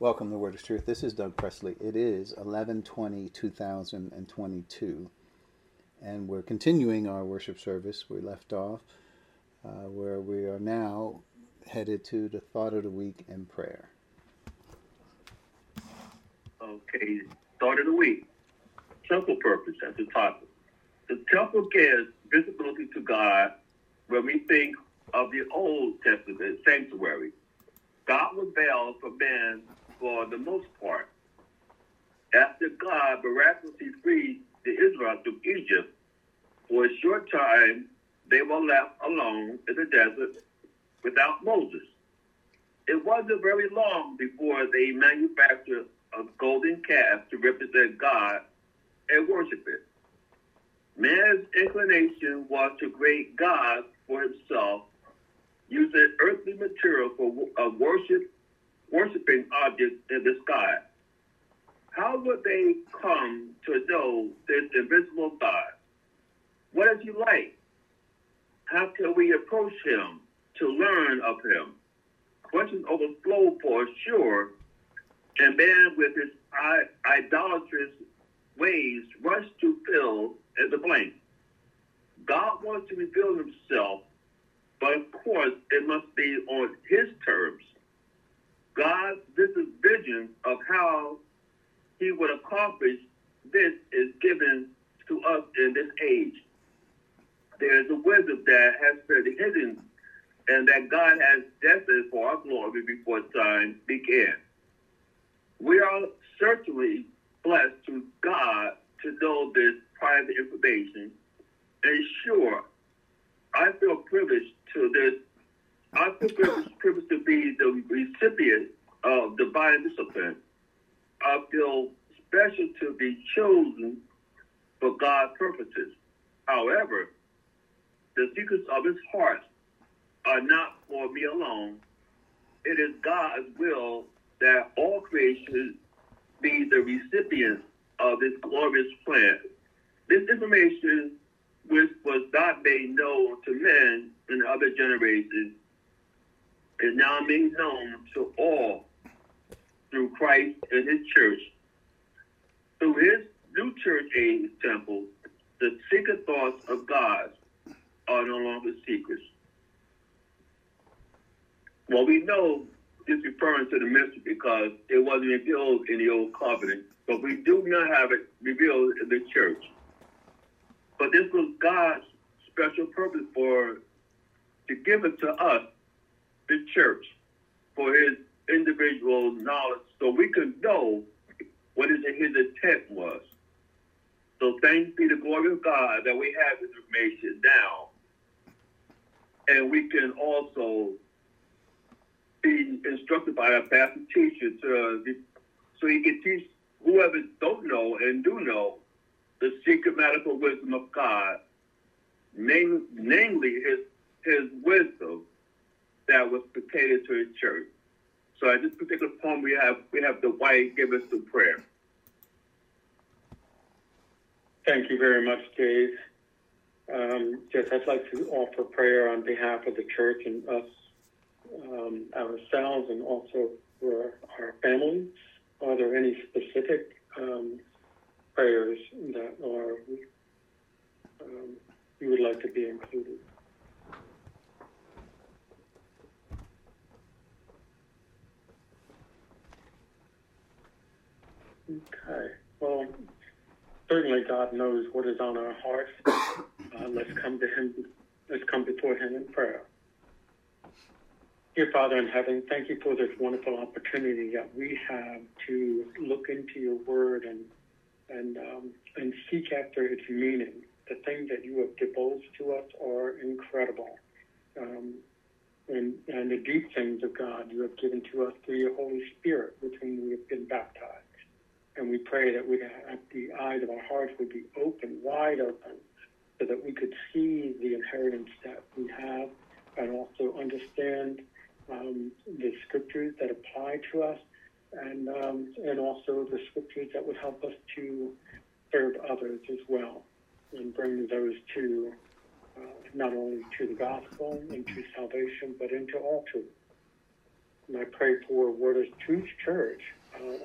Welcome to Word of Truth. This is Doug Presley. It is 11 2022, and we're continuing our worship service. We left off uh, where we are now headed to the thought of the week and prayer. Okay, thought of the week. Temple purpose at the topic. The temple gives visibility to God when we think of the Old Testament sanctuary. God was veiled for man for the most part. After God miraculously freed the Israelites from Egypt, for a short time they were left alone in the desert without Moses. It wasn't very long before they manufactured a golden calf to represent God and worship it. Man's inclination was to create God for himself, using earthly material for a uh, worship worshiping objects in the sky. How would they come to know this invisible God? What is he like? How can we approach him to learn of him? Questions overflow for sure, and man with his idolatrous ways rush to fill in the blank. God wants to reveal himself, but of course it must be on his terms. God's this is vision of how he would accomplish this is given to us in this age. There is a wisdom that has been hidden and that God has destined for our glory before time began. We are certainly blessed to God to know this private information. And sure, I feel privileged to this I feel privileged to be the recipient of divine discipline. I feel special to be chosen for God's purposes. However, the secrets of his heart are not for me alone. It is God's will that all creation be the recipient of this glorious plan. This information, which was not made known to men in other generations, is now made known to all through Christ and his church. Through his new church age temple, the secret thoughts of God are no longer secrets. Well, we know this referring to the mystery because it wasn't revealed in the old covenant, but we do not have it revealed in the church. But this was God's special purpose for to give it to us the church for his individual knowledge so we can know what his, his intent was. So thanks be the glory of God that we have this information now. And we can also be instructed by our pastor teacher to, so he can teach whoever don't know and do know the secret medical wisdom of God, namely his his wisdom that was pertaining to his church. So at this particular point, we have we have Dwight give us the prayer. Thank you very much, Dave. Um, just I'd like to offer prayer on behalf of the church and us um, ourselves, and also for our families. Are there any specific um, prayers that are um, you would like to be included? Okay. Well, certainly God knows what is on our hearts. Uh, let's come to Him. Let's come before Him in prayer. Dear Father in heaven, thank you for this wonderful opportunity that we have to look into your Word and and um, and seek after its meaning. The things that you have divulged to us are incredible. Um, and, and the deep things of God you have given to us through your Holy Spirit, with whom we have been baptized. And we pray that we the eyes of our hearts would be open, wide open, so that we could see the inheritance that we have and also understand um, the scriptures that apply to us and, um, and also the scriptures that would help us to serve others as well and bring those to uh, not only to the gospel and to salvation, but into all truth. and I pray for Word of Truth Church,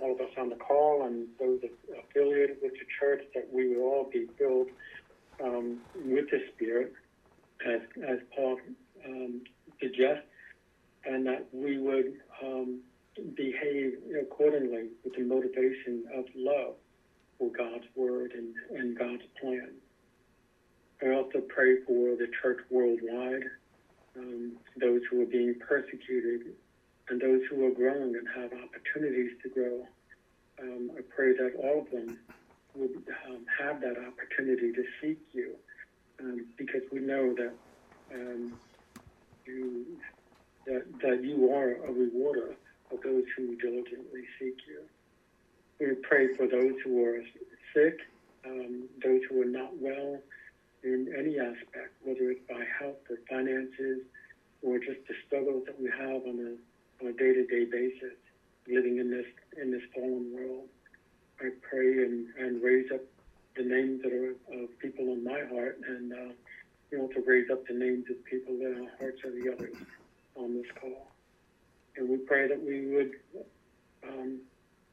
all of us on the call and those affiliated with the church, that we will all be filled um, with the Spirit, as, as Paul um, suggests, and that we would um, behave accordingly with the motivation of love for God's Word and, and God's plan. I also pray for the church worldwide, um, those who are being persecuted, and those who are growing and have opportunities to grow. Um, I pray that all of them would um, have that opportunity to seek you, um, because we know that um, you that, that you are a rewarder of those who diligently seek you. We pray for those who are sick, um, those who are not well in any aspect, whether it's by health or finances or just the struggles that we have on a, on a day-to-day basis living in this in this fallen world. I pray and, and raise up the names that are of people in my heart and uh, you know to raise up the names of people in the hearts of the others on this call. And we pray that we would um,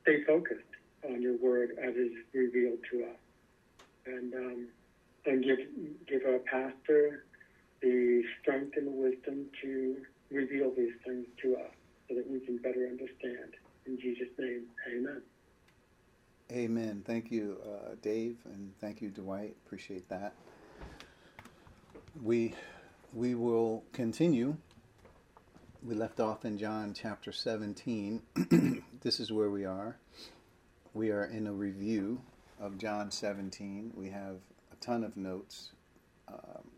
stay focused on your word as is revealed to us. And um, and give give our pastor the strength and the wisdom to reveal these things to us so that we can better understand. In Jesus' name, amen. Amen. Thank you, uh, Dave, and thank you, Dwight. Appreciate that. We we will continue. We left off in John chapter 17. this is where we are. We are in a review of John 17. We have a ton of notes, um,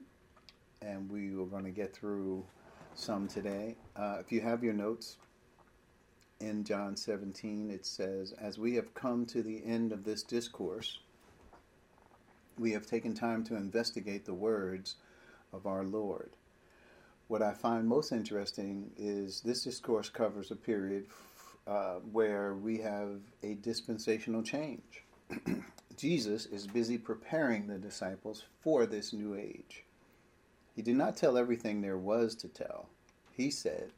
and we are going to get through some today. Uh, if you have your notes in John 17, it says, As we have come to the end of this discourse, we have taken time to investigate the words of our Lord. What I find most interesting is this discourse covers a period uh, where we have a dispensational change. Jesus is busy preparing the disciples for this new age. He did not tell everything there was to tell. He said,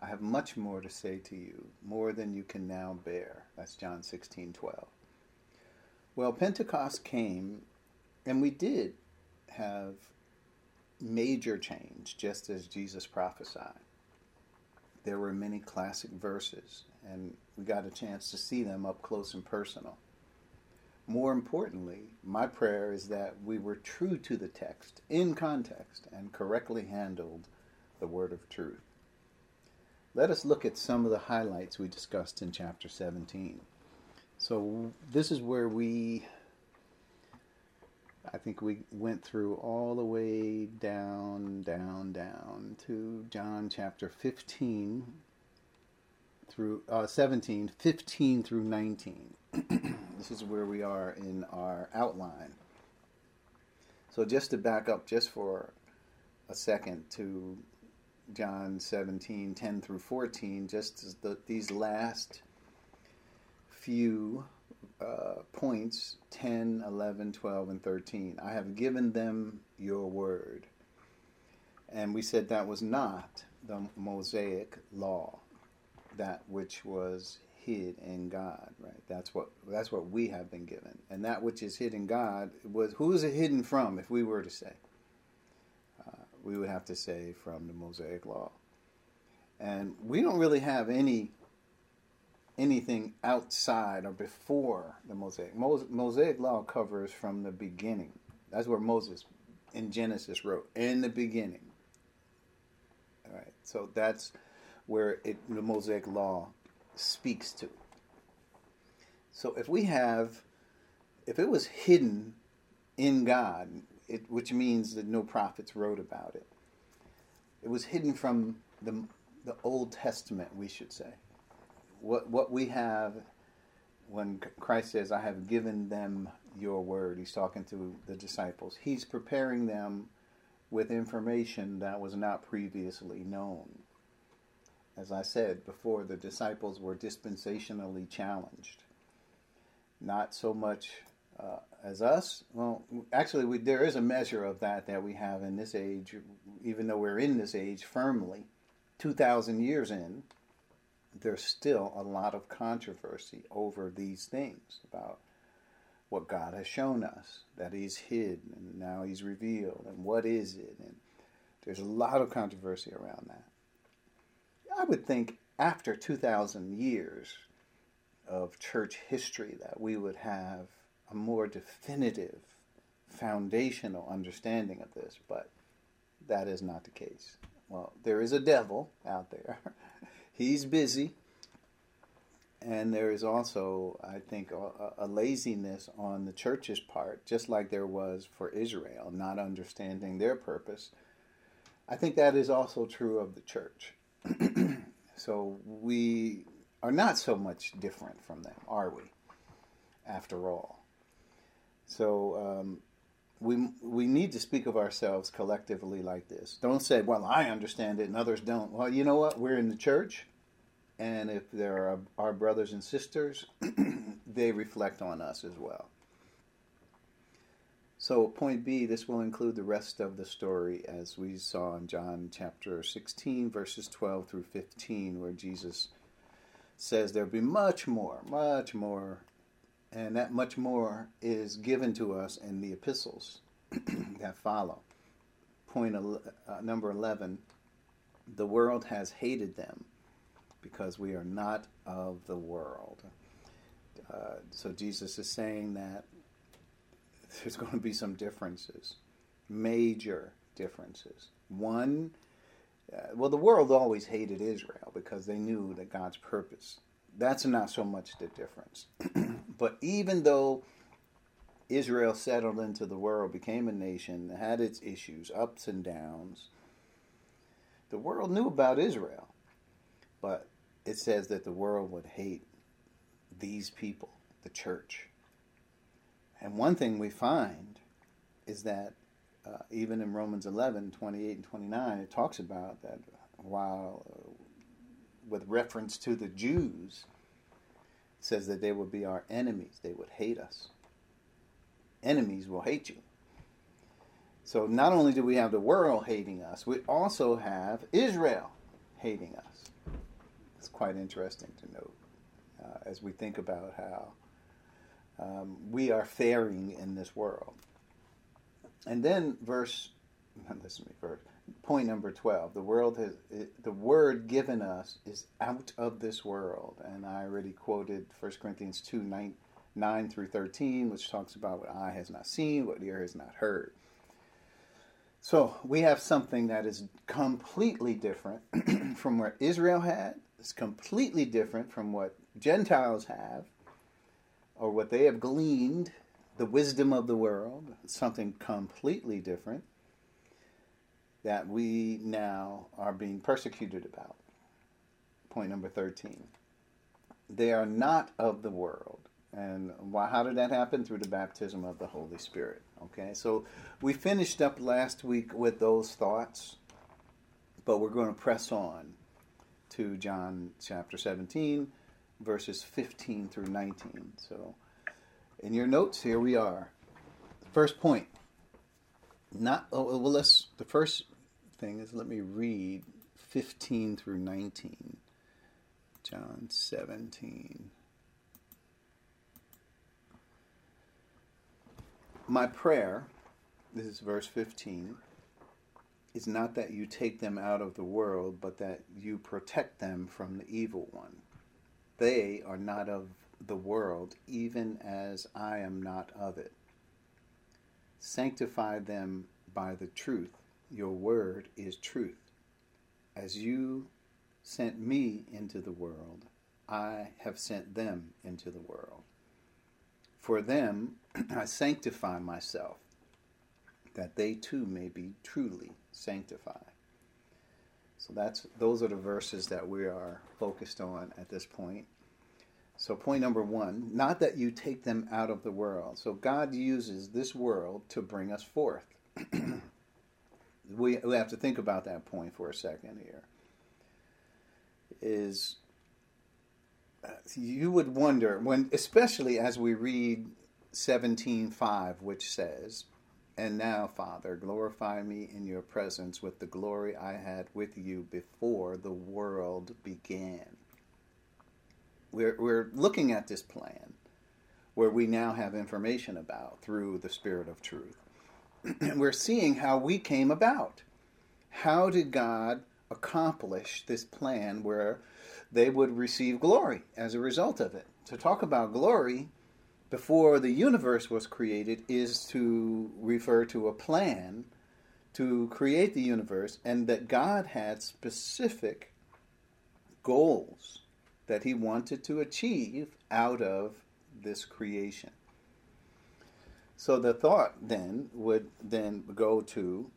I have much more to say to you, more than you can now bear. That's John 16 12. Well, Pentecost came, and we did have major change, just as Jesus prophesied. There were many classic verses, and we got a chance to see them up close and personal. More importantly, my prayer is that we were true to the text, in context, and correctly handled the word of truth. Let us look at some of the highlights we discussed in chapter 17. So, this is where we, I think we went through all the way down, down, down to John chapter 15 through uh, 17, 15 through 19. this is where we are in our outline. So, just to back up just for a second to John 17, 10 through 14, just the, these last few uh, points 10, 11, 12, and 13. I have given them your word. And we said that was not the Mosaic law, that which was hid in God, right? That's what that's what we have been given, and that which is hid in God was who is it hidden from? If we were to say, uh, we would have to say from the Mosaic Law, and we don't really have any anything outside or before the Mosaic. Mosaic Law covers from the beginning. That's where Moses in Genesis wrote in the beginning. All right, so that's where it, the Mosaic Law speaks to. So if we have, if it was hidden in God, it, which means that no prophets wrote about it, it was hidden from the, the Old Testament, we should say. What, what we have when Christ says, I have given them your word, he's talking to the disciples. He's preparing them with information that was not previously known as I said before, the disciples were dispensationally challenged. Not so much uh, as us. Well, actually, we, there is a measure of that that we have in this age, even though we're in this age firmly, 2,000 years in. there's still a lot of controversy over these things about what God has shown us, that He's hid and now He's revealed, and what is it? And there's a lot of controversy around that. I would think after 2,000 years of church history that we would have a more definitive, foundational understanding of this, but that is not the case. Well, there is a devil out there. He's busy and there is also, I think, a, a, laziness on the church's part, just like there was for Israel, not understanding their purpose. I think that is also true of the church. so we are not so much different from them, are we? After all, so um, we we need to speak of ourselves collectively like this. Don't say, "Well, I understand it and others don't." Well, you know what? We're in the church and if there are our brothers and sisters, they reflect on us as well. So, point B, this will include the rest of the story as we saw in John chapter 16, verses 12 through 15, where Jesus says there'll be much more, much more, and that much more is given to us in the epistles that follow. Point uh, number 11 the world has hated them because we are not of the world. Uh, so Jesus is saying that there's going to be some differences, major differences. One, uh, well, the world always hated Israel because they knew that God's purpose. That's not so much the difference. but even though Israel settled into the world, became a nation, had its issues, ups and downs, the world knew about Israel. But it says that the world would hate these people, the church. And one thing we find is that uh, even in Romans 11, 28 and 29, it talks about that while, uh, with reference to the Jews, it says that they would be our enemies. They would hate us. Enemies will hate you. So not only do we have the world hating us, we also have Israel hating us It's quite interesting to note uh, as we think about how um, we are faring in this world. And then verse, listen to me, verse, point number 12, the world has, the word given us is out of this world. And I already quoted 1 Corinthians 2, 9, 9 through 13, which talks about what eye has not seen, what ear has not heard. So we have something that is completely different from what Israel had It's completely different from what Gentiles have or what they have gleaned, the wisdom of the world, something completely different that we now are being persecuted about. Point number 13. They are not of the world. And why, how did that happen? Through the baptism of the Holy Spirit. Okay, so we finished up last week with those thoughts, but we're going to press on to John chapter 17, verses 15 through 19. So, in your notes, here we are. First point. Not oh, well. Let's. The first thing is let me read 15 through 19. John 17. My prayer, this is verse 15 is not that you take them out of the world, but that you protect them from the evil one. They are not of the world, even as I am not of it. Sanctify them by the truth. Your word is truth. As you sent me into the world, I have sent them into the world. For them I sanctify myself, that they too may be truly sanctify. So that's those are the verses that we are focused on at this point. So point number 1, not that you take them out of the world. So God uses this world to bring us forth. we, we have to think about that point for a second here. Is uh, you would wonder when especially as we read 17:5 which says and now, Father, glorify me in your presence with the glory I had with you before the world began. we're, we're looking at this plan where we now have information about through the Spirit of truth. and we're seeing how we came about. How did God accomplish this plan where they would receive glory as a result of it? To talk about glory before the universe was created is to refer to a plan to create the universe and that God had specific goals that he wanted to achieve out of this creation. So the thought then would then go to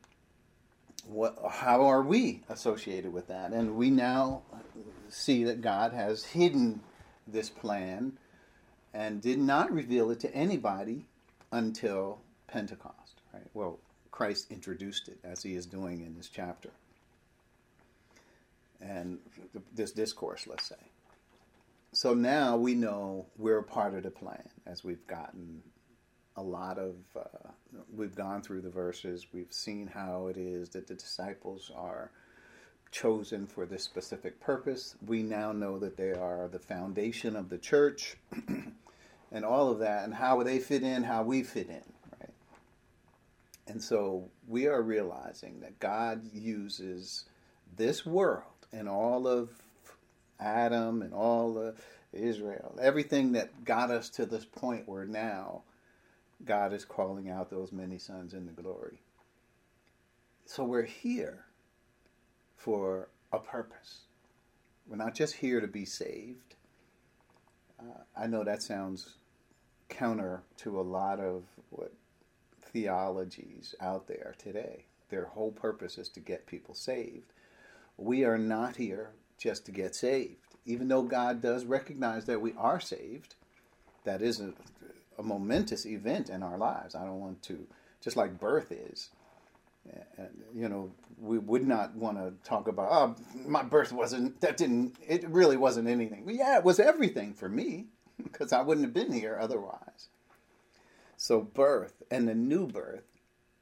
what how are we associated with that? And we now see that God has hidden this plan and did not reveal it to anybody until Pentecost, right? Well, Christ introduced it as he is doing in this chapter. And this discourse, let's say. So now we know we're a part of the plan as we've gotten a lot of, uh, we've gone through the verses, we've seen how it is that the disciples are chosen for this specific purpose. We now know that they are the foundation of the church and all of that, and how they fit in, how we fit in, right? And so we are realizing that God uses this world and all of Adam and all of Israel, everything that got us to this point where now God is calling out those many sons in the glory. So we're here for a purpose. We're not just here to be saved. Uh, I know that sounds counter to a lot of what theologies out there today. Their whole purpose is to get people saved. We are not here just to get saved. Even though God does recognize that we are saved, that is a, a momentous event in our lives. I don't want to, just like birth is. And, you know, we would not want to talk about, oh, my birth wasn't, that didn't, it really wasn't anything. Yeah, it was everything for me because I wouldn't have been here otherwise. So, birth and the new birth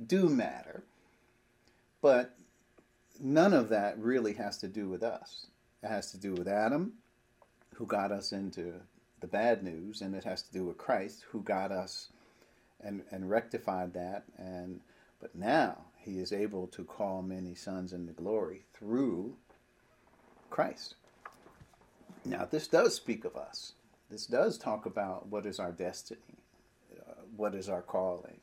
do matter, but none of that really has to do with us. It has to do with Adam, who got us into the bad news, and it has to do with Christ, who got us and, and rectified that. And but now he is able to call many sons into glory through Christ. Now, this does speak of us. This does talk about what is our destiny, uh, what is our calling,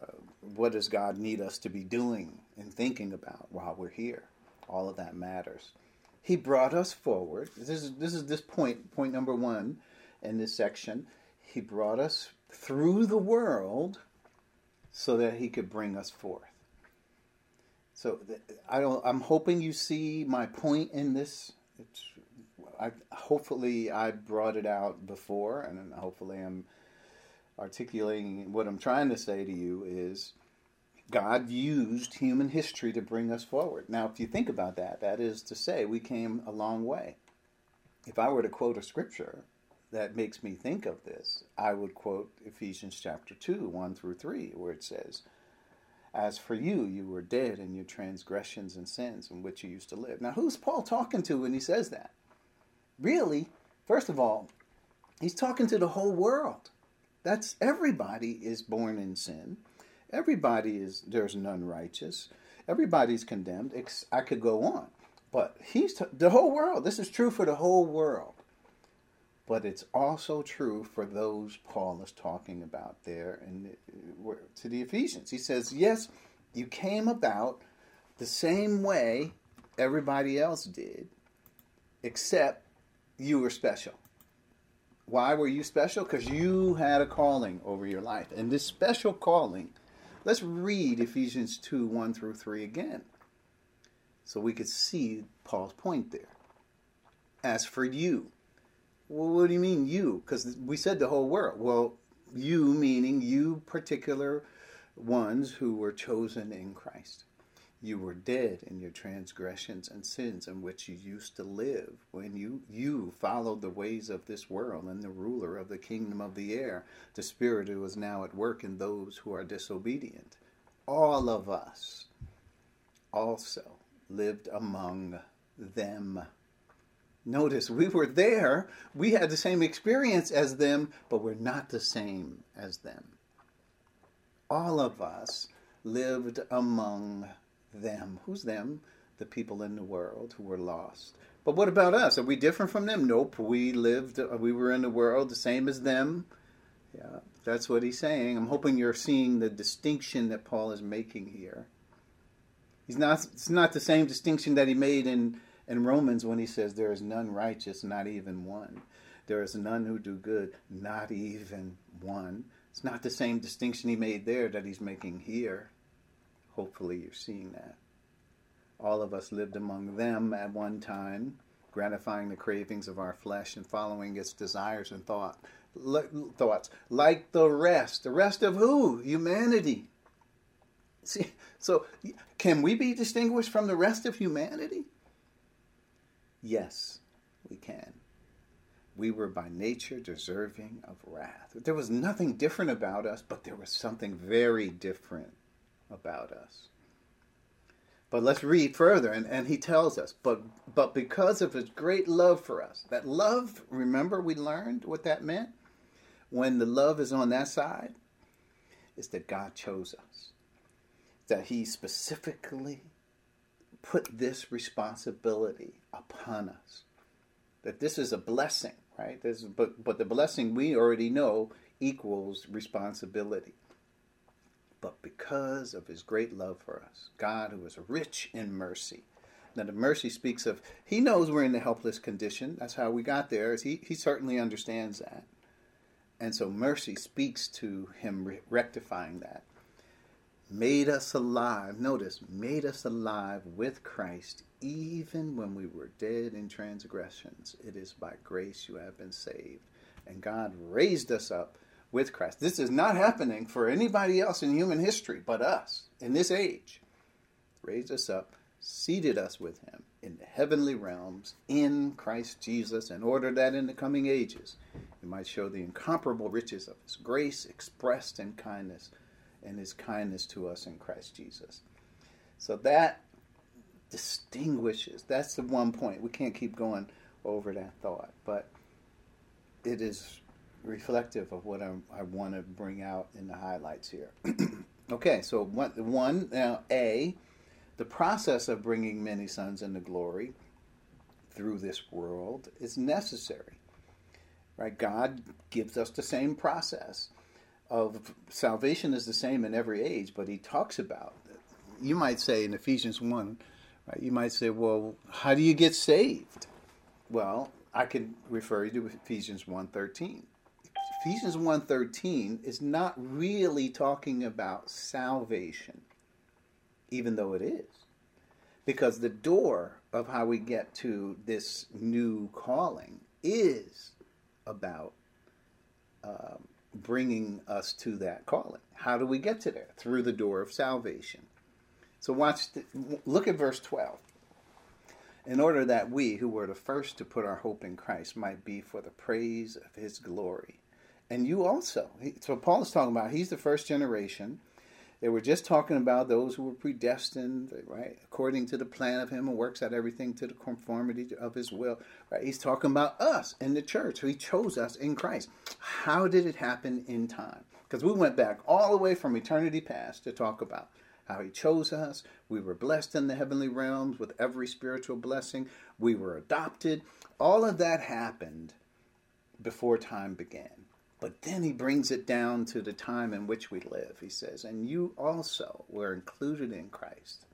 uh, what does God need us to be doing and thinking about while we're here. All of that matters. He brought us forward. This is this is this point, point number one in this section. He brought us through the world so that he could bring us forth. So I don't, I'm hoping you see my point in this. It's, I, hopefully I brought it out before, and hopefully I'm articulating what I'm trying to say to you is God used human history to bring us forward. Now, if you think about that, that is to say, we came a long way. If I were to quote a scripture that makes me think of this, I would quote Ephesians chapter 2, 1 through 3, where it says, As for you, you were dead in your transgressions and sins in which you used to live. Now, who's Paul talking to when he says that? Really, first of all, he's talking to the whole world. That's everybody is born in sin. Everybody is, there's none righteous. Everybody's condemned. I could go on. But he's t- the whole world. This is true for the whole world. But it's also true for those Paul is talking about there the, to the Ephesians. He says, Yes, you came about the same way everybody else did, except you were special. Why were you special? Because you had a calling over your life. And this special calling Let's read Ephesians 2 1 through 3 again so we could see Paul's point there. As for you, well, what do you mean you? Because we said the whole world. Well, you meaning you particular ones who were chosen in Christ. You were dead in your transgressions and sins in which you used to live when you, you followed the ways of this world and the ruler of the kingdom of the air, the spirit who is now at work in those who are disobedient. All of us also lived among them Notice we were there, we had the same experience as them, but we're not the same as them. All of us lived among them. Who's them? The people in the world who were lost. But what about us? Are we different from them? Nope. We lived, uh, we were in the world the same as them. Yeah, that's what he's saying. I'm hoping you're seeing the distinction that Paul is making here. He's not. It's not the same distinction that he made in in Romans when he says there is none righteous, not even one. There is none who do good, not even one. It's not the same distinction he made there that he's making here. Hopefully, you're seeing that. All of us lived among them at one time, gratifying the cravings of our flesh and following its desires and thought thoughts, like the rest. The rest of who? Humanity. See, so can we be distinguished from the rest of humanity? Yes, we can. We were by nature deserving of wrath. There was nothing different about us, but there was something very different about us. But let's read further, and, and he tells us, but but because of his great love for us, that love, remember we learned what that meant? when the love is on that side is that God chose us. That He specifically put this responsibility upon us. That this is a blessing, right? This, but, but the blessing we already know equals responsibility. But because of His great love for us, God, who is rich in mercy, now the mercy speaks of He knows we're in a helpless condition. That's how we got there. He, he certainly understands that. And so mercy speaks to him re- rectifying that. Made us alive, notice, made us alive with Christ even when we were dead in transgressions. It is by grace you have been saved. And God raised us up with Christ. This is not happening for anybody else in human history but us in this age. Raised us up, seated us with him in the heavenly realms in Christ Jesus, in order that in the coming ages he might show the incomparable riches of his grace expressed in kindness and his kindness to us in Christ Jesus. So that distinguishes, that's the one point. We can't keep going over that thought, but it is reflective of what I, I want to bring out in the highlights here. okay, so one, one now, A, the process of bringing many sons into glory through this world is necessary. Right? God gives us the same process of salvation is the same in every age, but he talks about you might say in Ephesians 1, right? You might say, "Well, how do you get saved?" Well, I can refer you to Ephesians 1:13. Ephesians 1:13 is not really talking about salvation, even though it is. Because the door of how we get to this new calling is about um, bringing us to that calling. How do we get to there? Through the door of salvation. So watch, the, look at verse 12. In order that we, who were the first to put our hope in Christ, might be for the praise of his glory. And you also. So Paul is talking about he's the first generation. They were just talking about those who were predestined, right, according to the plan of Him who works out everything to the conformity of His will. Right, He's talking about us in the church. He chose us in Christ. How did it happen in time? Because we went back all the way from eternity past to talk about how He chose us. We were blessed in the heavenly realms with every spiritual blessing. We were adopted. All of that happened before time began. But then he brings it down to the time in which we live. He says, and you also were included in Christ.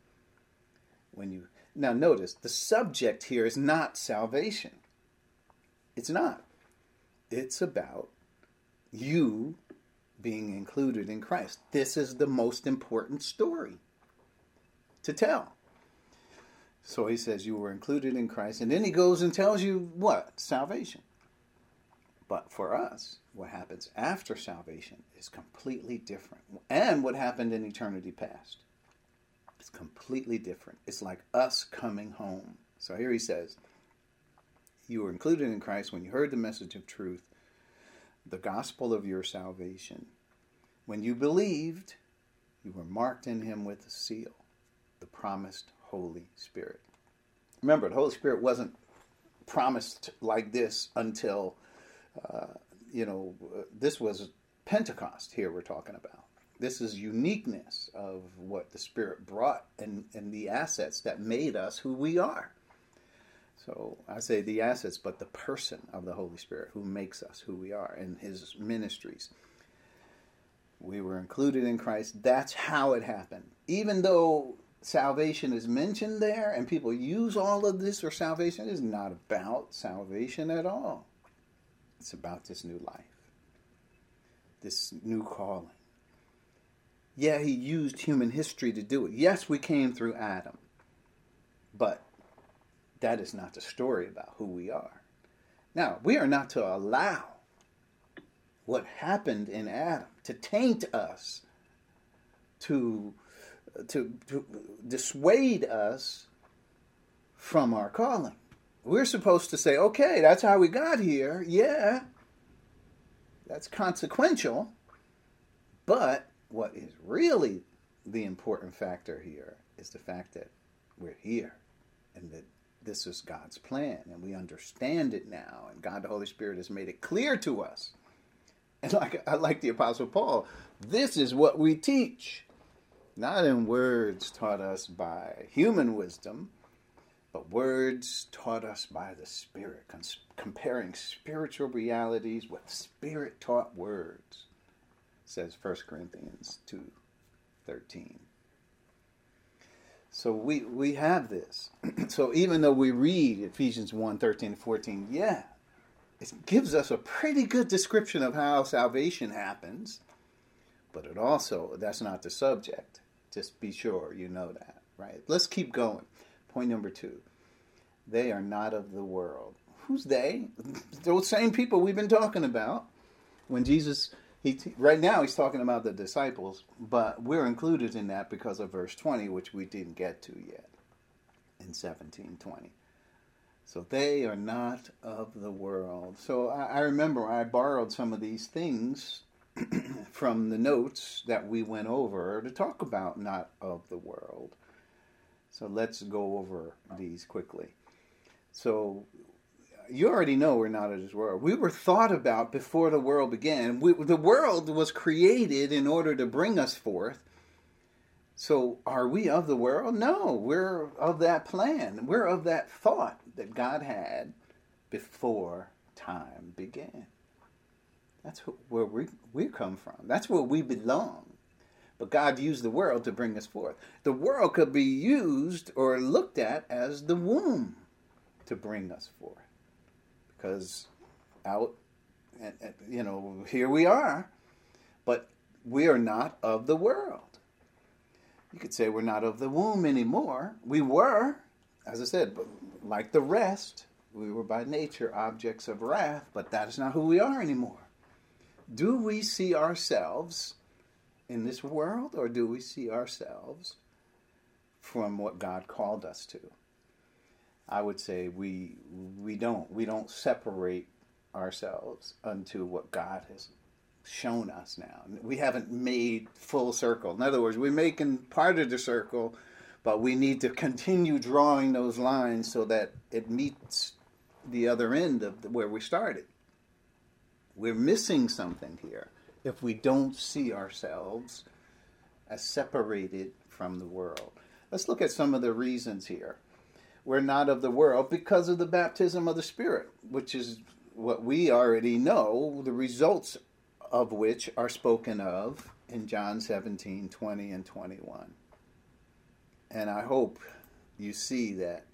When you now notice the subject here is not salvation. It's not. It's about you being included in Christ. This is the most important story to tell. So he says, You were included in Christ. And then he goes and tells you what? Salvation. But for us, what happens after salvation is completely different. And what happened in eternity past is completely different. It's like us coming home. So here he says, You were included in Christ when you heard the message of truth, the gospel of your salvation. When you believed, you were marked in him with a seal, the promised Holy Spirit. Remember, the Holy Spirit wasn't promised like this until, uh, you know, uh, this was Pentecost here we're talking about. This is uniqueness of what the Spirit brought and, and the assets that made us who we are. So I say the assets, but the person of the Holy Spirit who makes us who we are and his ministries. We were included in Christ. That's how it happened. Even though salvation is mentioned there and people use all of this or salvation is not about salvation at all. It's about this new life, this new calling. Yeah, he used human history to do it. Yes, we came through Adam, but that is not the story about who we are. Now, we are not to allow what happened in Adam to taint us, to, to, to dissuade us from our calling. We're supposed to say, okay, that's how we got here. Yeah, that's consequential. But what is really the important factor here is the fact that we're here and that this is God's plan and we understand it now and God the Holy Spirit has made it clear to us. And like I like the apostle Paul, this is what we teach. Not in words taught us by human wisdom, but words taught us by the Spirit, comparing spiritual realities with spirit taught words, says 1 Corinthians 2 13. So we, we have this. so even though we read Ephesians 1 13 14, yeah, it gives us a pretty good description of how salvation happens, but it also, that's not the subject. Just be sure you know that, right? Let's keep going. Point number two they are not of the world. Who's they? Those same people we've been talking about. When Jesus he right now he's talking about the disciples, but we're included in that because of verse 20, which we didn't get to yet in 1720. So they are not of the world. So I, I remember I borrowed some of these things from the notes that we went over to talk about not of the world. So let's go over these quickly. So you already know we're not of this world. We were thought about before the world began. We, the world was created in order to bring us forth. So are we of the world? No, we're of that plan. We're of that thought that God had before time began. That's where we, we come from. That's where we belong. But God used the world to bring us forth. The world could be used or looked at as the womb to bring us forth because out, and, and, you know, here we are, but we are not of the world. You could say we're not of the womb anymore. We were, as I said, like the rest, we were by nature objects of wrath, but that is not who we are anymore. Do we see ourselves in this world, or do we see ourselves from what God called us to? I would say we we don't we don't separate ourselves unto what God has shown us now. We haven't made full circle. In other words, we're making part of the circle, but we need to continue drawing those lines so that it meets the other end of where we started. We're missing something here if we don't see ourselves as separated from the world. Let's look at some of the reasons here we're not of the world because of the baptism of the Spirit, which is what we already know, the results of which are spoken of in John 17 20 and 21. And I hope you see that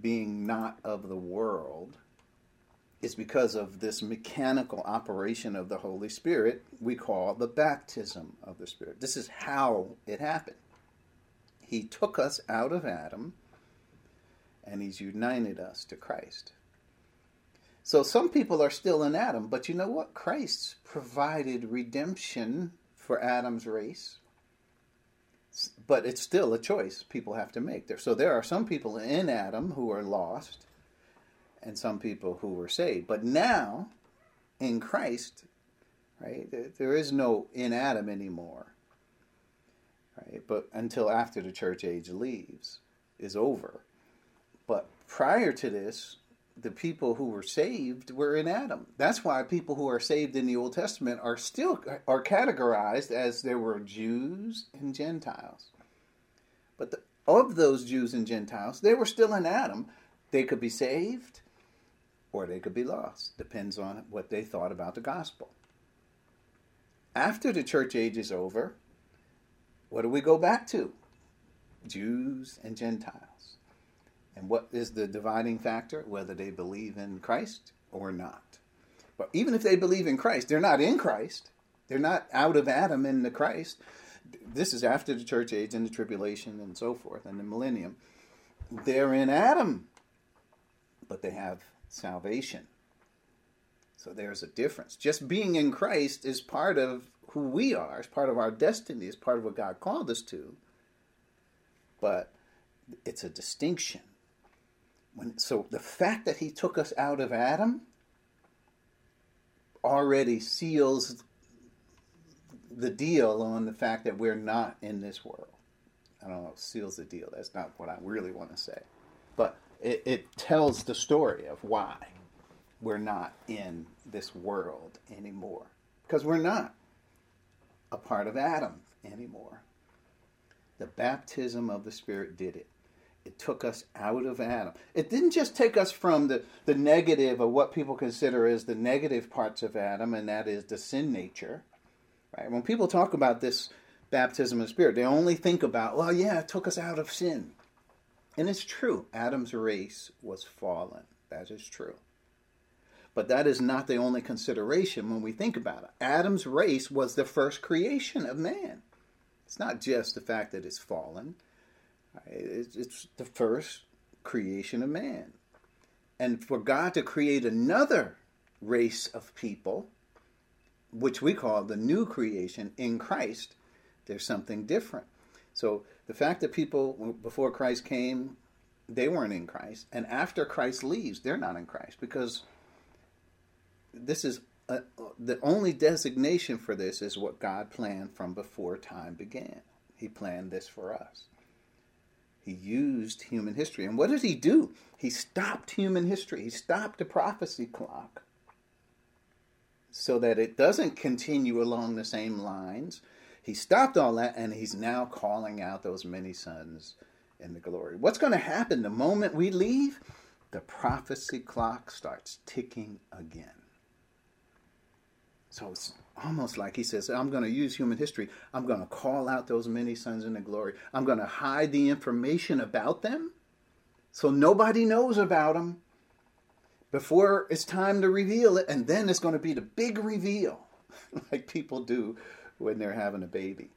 being not of the world is because of this mechanical operation of the Holy Spirit we call the baptism of the Spirit. This is how it happened. He took us out of Adam and he's united us to Christ. So some people are still in Adam, but you know what? Christ provided redemption for Adam's race. But it's still a choice people have to make. So there are some people in Adam who are lost, and some people who were saved. But now, in Christ, right, there is no in Adam anymore. Right, but until after the church age leaves, is over. But prior to this, the people who were saved were in Adam. That's why people who are saved in the Old Testament are still are categorized as there were Jews and Gentiles. But the, of those Jews and Gentiles, they were still in Adam. They could be saved or they could be lost. Depends on what they thought about the gospel. After the church age is over, what do we go back to? Jews and Gentiles. And what is the dividing factor? Whether they believe in Christ or not. But even if they believe in Christ, they're not in Christ. They're not out of Adam into Christ. This is after the church age and the tribulation and so forth and the millennium. They're in Adam, but they have salvation. So there's a difference. Just being in Christ is part of who we are, it's part of our destiny, it's part of what God called us to. But it's a distinction. When, so the fact that he took us out of Adam already seals the deal on the fact that we're not in this world. I don't know, seals the deal. That's not what I really want to say. But it, it tells the story of why we're not in this world anymore. Because we're not a part of Adam anymore. The baptism of the Spirit did it. It took us out of Adam. It didn't just take us from the, the negative of what people consider as the negative parts of Adam, and that is the sin nature. Right? When people talk about this baptism of the Spirit, they only think about, well, yeah, it took us out of sin. And it's true. Adam's race was fallen. That is true. But that is not the only consideration when we think about it. Adam's race was the first creation of man. It's not just the fact that it's fallen, it's the first creation of man. And for God to create another race of people, which we call the new creation in Christ, there's something different. So the fact that people before Christ came, they weren't in Christ, and after Christ leaves, they're not in Christ because this is a, the only designation for this is what God planned from before time began. He planned this for us. He used human history. And what did he do? He stopped human history. He stopped the prophecy clock so that it doesn't continue along the same lines. He stopped all that and he's now calling out those many sons in the glory. What's going to happen the moment we leave? The prophecy clock starts ticking again. So it's almost like he says, I'm going to use human history. I'm going to call out those many sons in the glory. I'm going to hide the information about them so nobody knows about them before it's time to reveal it. And then it's going to be the big reveal, like people do when they're having a baby.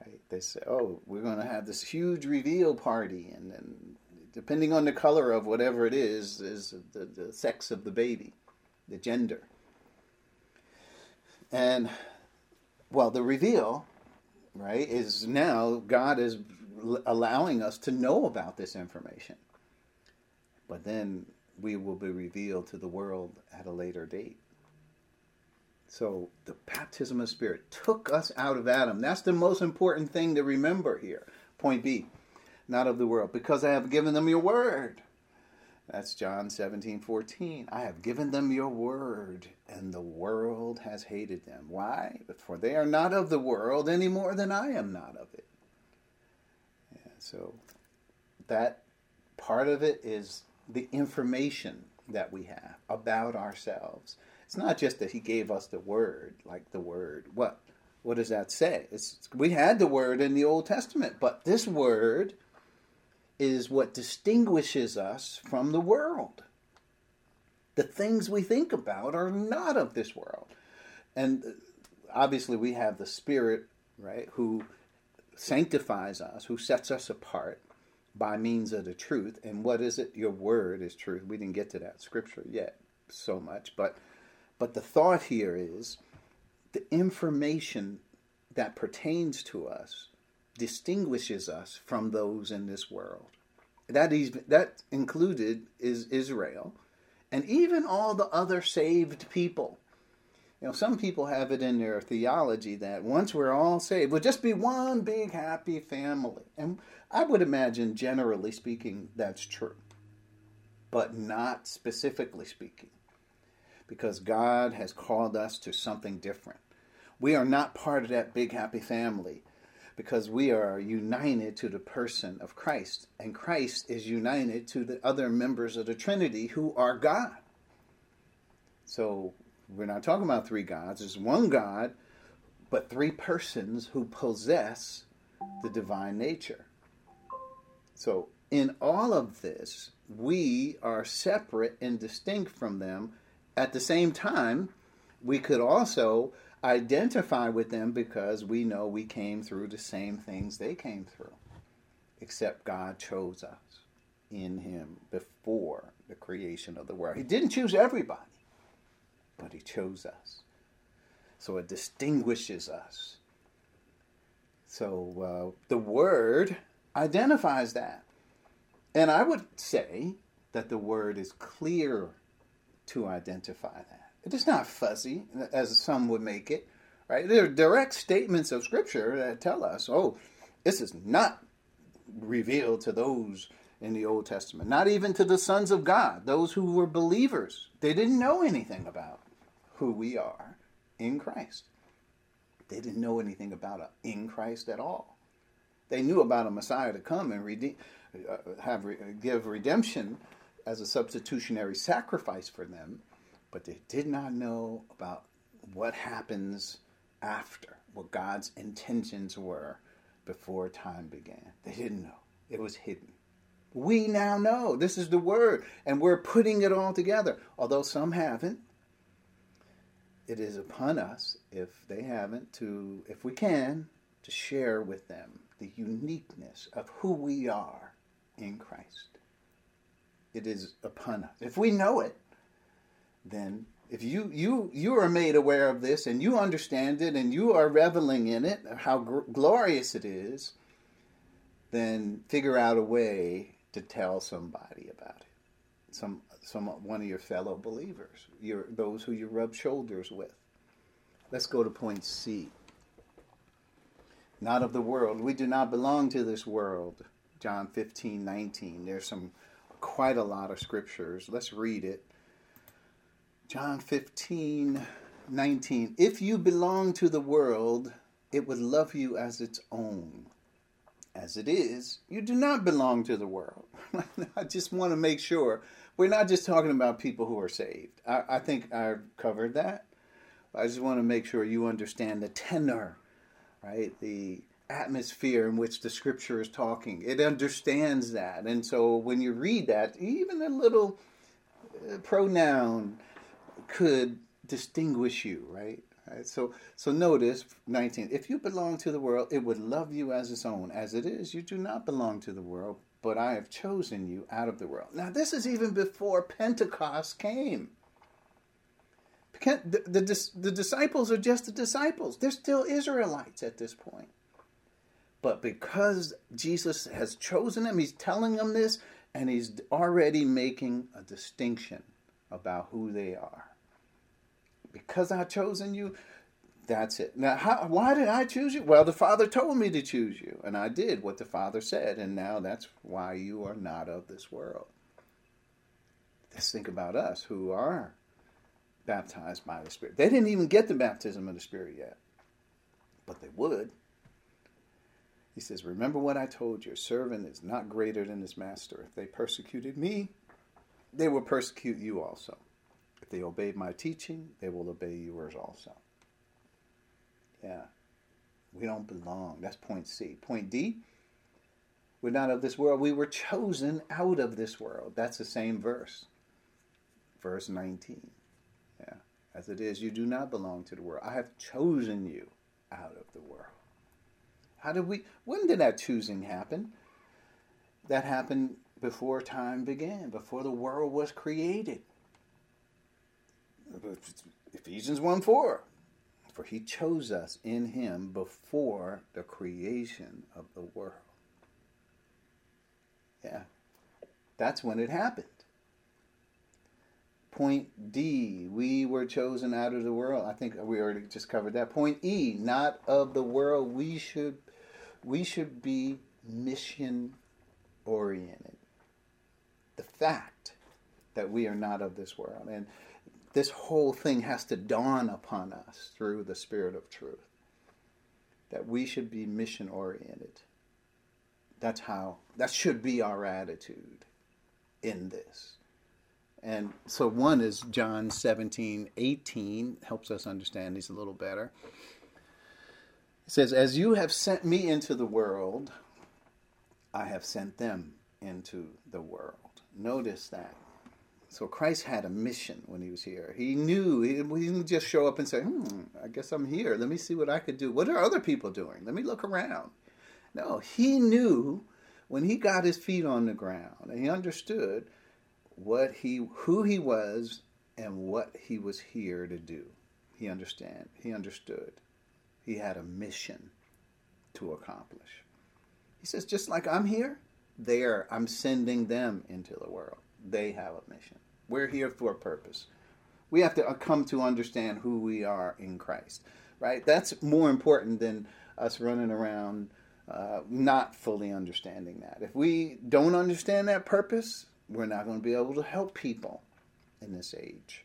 Right? They say, oh, we're going to have this huge reveal party. And then, depending on the color of whatever it is, is the, the sex of the baby, the gender. And well, the reveal, right, is now God is allowing us to know about this information. But then we will be revealed to the world at a later date. So the baptism of Spirit took us out of Adam. That's the most important thing to remember here. Point B, not of the world, because I have given them your word. That's John 17, 14. I have given them your word, and the world has hated them. Why? For they are not of the world any more than I am not of it. Yeah, so that part of it is the information that we have about ourselves. It's not just that he gave us the word, like the word. What what does that say? It's, we had the word in the Old Testament, but this word is what distinguishes us from the world. The things we think about are not of this world. And uh, obviously, we have the Spirit, right, who sanctifies us, who sets us apart by means of the truth. And what is it? Your word is truth. We didn't get to that scripture yet so much, but but the thought here is the information that pertains to us distinguishes us from those in this world. That is that included is Israel, and even all the other saved people. You know, some people have it in their theology that once we're all saved, we'll just be one big happy family. And I would imagine, generally speaking, that's true. but not specifically speaking. Because God has called us to something different. We are not part of that big happy family because we are united to the person of Christ, and Christ is united to the other members of the Trinity who are God. So we're not talking about three gods, there's one God, but three persons who possess the divine nature. So in all of this, we are separate and distinct from them. At the same time, we could also identify with them because we know we came through the same things they came through. Except God chose us in Him before the creation of the world. He didn't choose everybody, but He chose us. So it distinguishes us. So uh, the Word identifies that. And I would say that the Word is clear to identify that. It is not fuzzy, as some would make it, right? There are direct statements of Scripture that tell us, oh, this is not revealed to those in the Old Testament, not even to the sons of God, those who were believers. They didn't know anything about who we are in Christ. They didn't know anything about a, in Christ at all. They knew about a Messiah to come and uh, have give redemption as a substitutionary sacrifice for them, but they did not know about what happens after, what God's intentions were before time began. They didn't know. It was hidden. We now know. This is the word, and we're putting it all together. Although some haven't, it is upon us, if they haven't, to, if we can, to share with them the uniqueness of who we are in Christ. It is upon us. If we know it, then if you you you are made aware of this and you understand it and you are reveling in it how gr- glorious it is then figure out a way to tell somebody about it. Some some one of your fellow believers your those who you rub shoulders with. Let's go to point C. Not of the world. We do not belong to this world. John 15 19 there's some quite a lot of scriptures let's read it John 15, 19. If you belong to the world, it would love you as its own. As it is, you do not belong to the world. I just want to make sure we're not just talking about people who are saved. I, I think I've covered that. I just want to make sure you understand the tenor, right? The atmosphere in which the scripture is talking. It understands that. And so when you read that, even a little uh, pronoun could distinguish you, right? right? So, so notice 19. If you belong to the world, it would love you as its own. As it is, you do not belong to the world, but I have chosen you out of the world. Now, this is even before Pentecost came. The, the, the disciples are just the disciples. They're still Israelites at this point. But because Jesus has chosen them, he's telling them this, and he's already making a distinction about who they are because I've chosen you, that's it. Now, how, why did I choose you? Well, the Father told me to choose you, and I did what the Father said, and now that's why you are not of this world. Let's think about us who are baptized by the Spirit. They didn't even get the baptism of the Spirit yet, but they would. He says, Remember what I told you. Servant is not greater than his master. If they persecuted me, they will persecute you also. If they obey my teaching, they will obey yours also. Yeah. We don't belong. That's point C. Point D, we're not of this world. We were chosen out of this world. That's the same verse. Verse 19. Yeah. As it is, you do not belong to the world. I have chosen you out of the world. How did we, when did that choosing happen? That happened before time began, before the world was created. Ephesians 1 4. For he chose us in him before the creation of the world. Yeah, that's when it happened. Point D, we were chosen out of the world. I think we already just covered that. Point E, not of the world. We should we should be mission oriented. The fact that we are not of this world. And this whole thing has to dawn upon us through the Spirit of truth that we should be mission oriented. That's how, that should be our attitude in this. And so one is John 17, 18, helps us understand these a little better. It says, As you have sent me into the world, I have sent them into the world. Notice that. So Christ had a mission when he was here. He knew he, didn't just show up and say, "Hmm, I guess I'm here. Let me see what I could do. What are other people doing? Let me look around." No, he knew when he got his feet on the ground and he understood what he who he was and what he was here to do. He understand. He understood. He had a mission to accomplish. He says, just like I'm here, there I'm sending them into the world. They have a mission. We're here for a purpose. We have to uh, come to understand who we are in Christ, right? That's more important than us running around uh, not fully understanding that. If we don't understand that purpose, we're not going to be able to help people in this age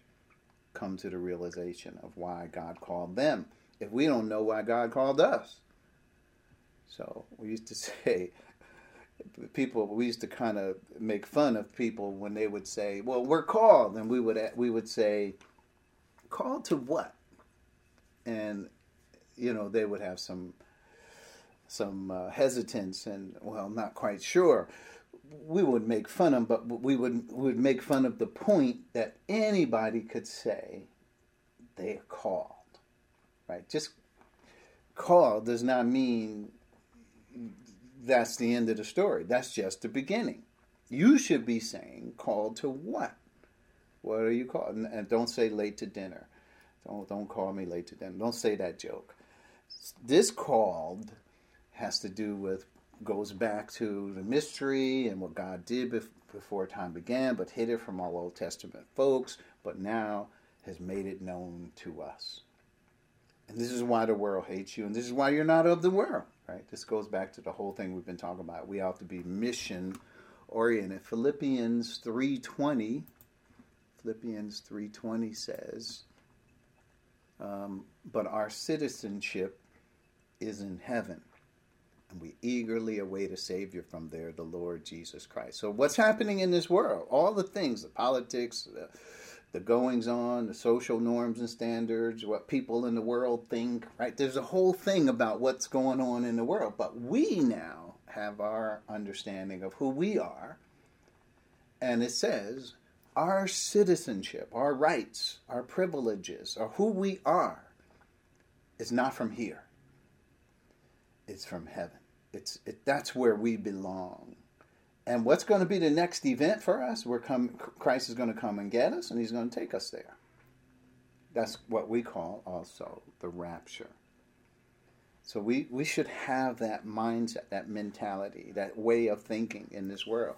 come to the realization of why God called them if we don't know why God called us. So we used to say, people we used to kind of make fun of people when they would say, "Well, we're called," and we would we would say, "Called to what?" And you know they would have some some uh, hesitance and well, not quite sure. We would make fun of, them, but we would we would make fun of the point that anybody could say they are called, right? Just called does not mean that's the end of the story. That's just the beginning. You should be saying called to what? What are you called? And don't say late to dinner. Don't don't call me late to dinner. Don't say that joke. This called has to do with goes back to the mystery and what God did before time began, but hid it from all Old Testament folks, but now has made it known to us. And this is why the world hates you, and this is why you're not of the world. Right? This goes back to the whole thing we've been talking about. We have to be mission oriented. Philippians 3:20 Philippians 3:20 says, um, "But our citizenship is in heaven, and we eagerly await a Savior from there, the Lord Jesus Christ." So, what's happening in this world? All the things, the politics, the the goings on, the social norms and standards, what people in the world think, right? There's a whole thing about what's going on in the world, but we now have our understanding of who we are. And it says our citizenship, our rights, our privileges, or who we are is not from here. It's from heaven. It's it, that's where we belong. And what's going to be the next event for us? We're come, Christ is going to come and get us, and He's going to take us there. That's what we call also the rapture. So we, we should have that mindset, that mentality, that way of thinking in this world.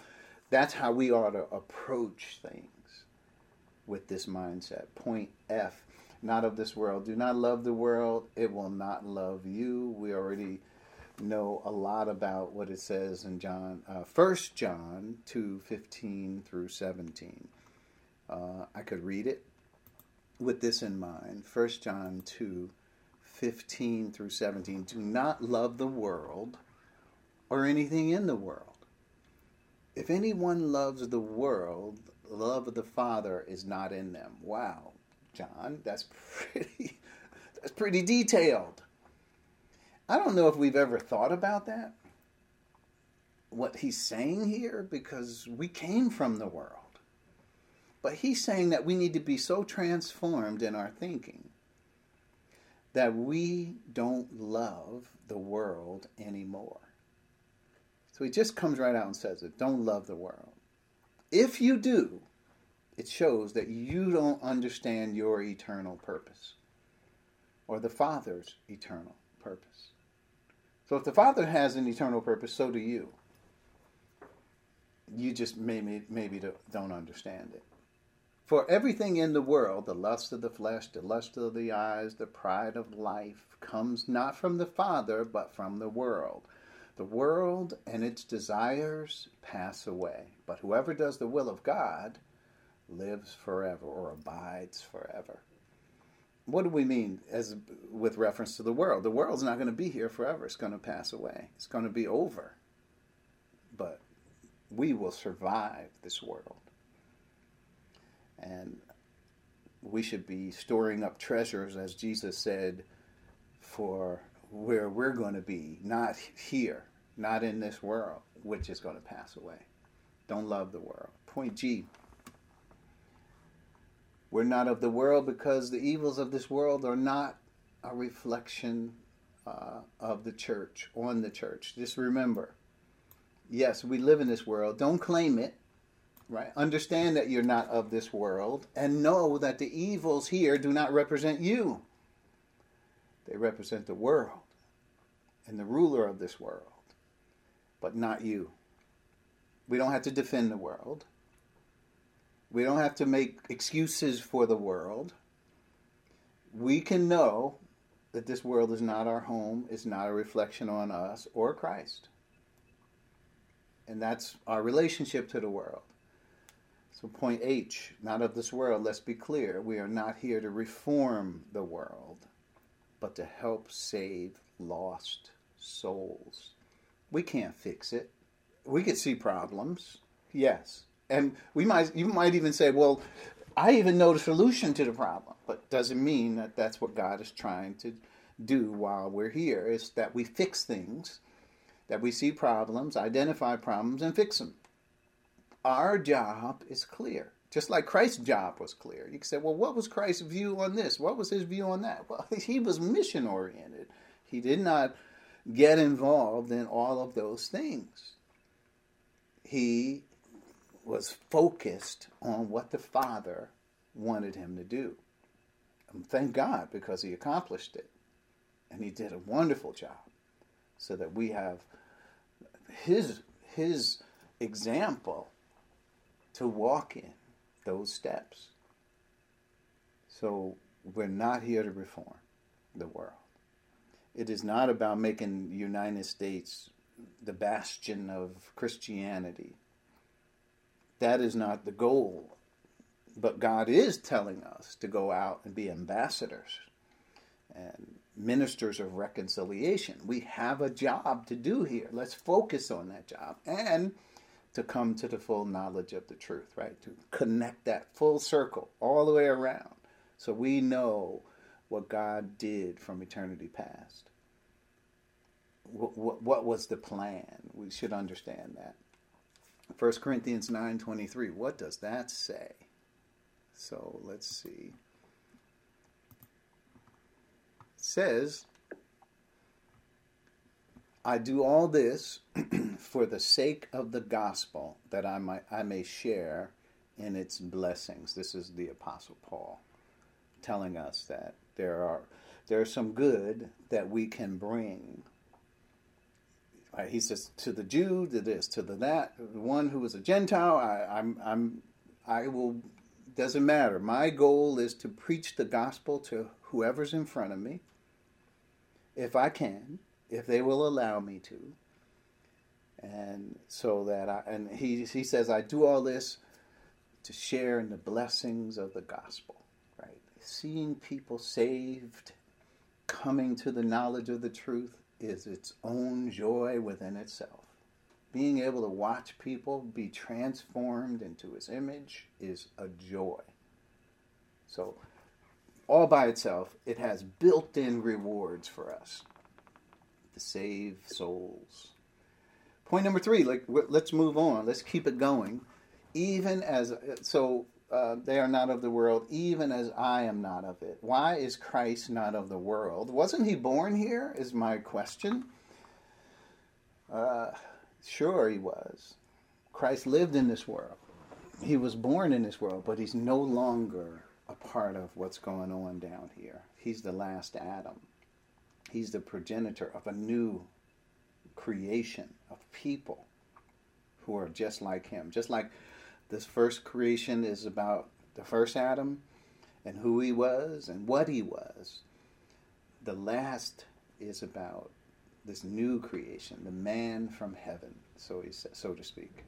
That's how we ought to approach things with this mindset. Point F, not of this world. Do not love the world, it will not love you. We already know a lot about what it says in John, uh, 1 John 2 15 through 17. Uh, I could read it with this in mind 1 John 2 15 through 17. Do not love the world or anything in the world. If anyone loves the world, the love of the Father is not in them. Wow, John, that's pretty that's pretty detailed. I don't know if we've ever thought about that, what he's saying here, because we came from the world. But he's saying that we need to be so transformed in our thinking that we don't love the world anymore. So he just comes right out and says it don't love the world. If you do, it shows that you don't understand your eternal purpose or the Father's eternal purpose. So if the Father has an eternal purpose, so do you. You just maybe maybe don't understand it. For everything in the world, the lust of the flesh, the lust of the eyes, the pride of life, comes not from the Father, but from the world. The world and its desires pass away, but whoever does the will of God lives forever or abides forever. What do we mean as with reference to the world? The world's not going to be here forever. It's going to pass away. It's going to be over. But we will survive this world. And we should be storing up treasures, as Jesus said, for where we're going to be, not here, not in this world, which is going to pass away. Don't love the world. Point G. We're not of the world because the evils of this world are not a reflection uh, of the church, on the church. Just remember, yes, we live in this world. Don't claim it, right? Understand that you're not of this world and know that the evils here do not represent you. They represent the world and the ruler of this world, but not you. We don't have to defend the world. We don't have to make excuses for the world. We can know that this world is not our home, it's not a reflection on us or Christ. And that's our relationship to the world. So, point H, not of this world, let's be clear. We are not here to reform the world, but to help save lost souls. We can't fix it. We could see problems, yes. And we might, you might even say, well, I even know the solution to the problem, but doesn't mean that that's what God is trying to do while we're here. Is that we fix things, that we see problems, identify problems, and fix them. Our job is clear, just like Christ's job was clear. You can say, well, what was Christ's view on this? What was his view on that? Well, he was mission oriented. He did not get involved in all of those things. He was focused on what the Father wanted him to do. And thank God because he accomplished it. And he did a wonderful job so that we have his his example to walk in those steps. So we're not here to reform the world. It is not about making the United States the bastion of Christianity. That is not the goal. But God is telling us to go out and be ambassadors and ministers of reconciliation. We have a job to do here. Let's focus on that job and to come to the full knowledge of the truth, right? To connect that full circle all the way around so we know what God did from eternity past. What, what, what was the plan? We should understand that. 1 Corinthians 9:23. What does that say? So, let's see. It says, I do all this for the sake of the gospel that I might I may share in its blessings. This is the apostle Paul telling us that there are there's some good that we can bring. He says to the Jew, to this, to the that, the one who is a Gentile, I, I'm, I'm, I will. Doesn't matter. My goal is to preach the gospel to whoever's in front of me, if I can, if they will allow me to. And so that I, and he, he says, I do all this to share in the blessings of the gospel, right? Seeing people saved, coming to the knowledge of the truth is its own joy within itself. Being able to watch people be transformed into his image is a joy. So, all by itself, it has built in rewards for us to save souls. Point number three, like let's move on. Let's keep it going. Even as so, uh, they are not of the world, even as I am not of it. Why is Christ not of the world? Wasn't he born here? Is my question. Uh, sure, he was. Christ lived in this world. He was born in this world, but he's no longer a part of what's going on down here. He's the last Adam. He's the progenitor of a new creation of people who are just like him. Just like this first creation is about the first Adam and who he was and what he was. The last is about this new creation, the man from heaven, so he says, so to speak.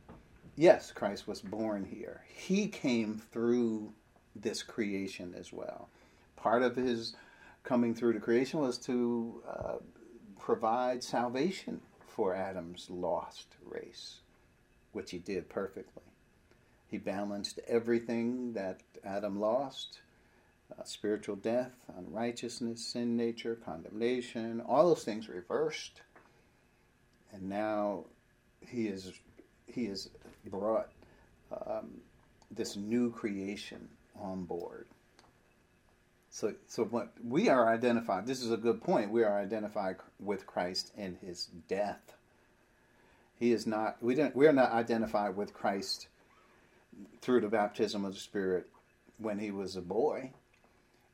yes, Christ was born here. He came through this creation as well. Part of his coming through the creation was to uh, provide salvation for Adam's lost race, which he did perfectly. He balanced everything that Adam lost uh, spiritual death, unrighteousness, sin nature, condemnation, all those things reversed. And now he is he has brought um, this new creation on board. So, so what we are identified. This is a good point. We are identified with Christ in His death. He is not. We don't. We are not identified with Christ through the baptism of the Spirit when He was a boy,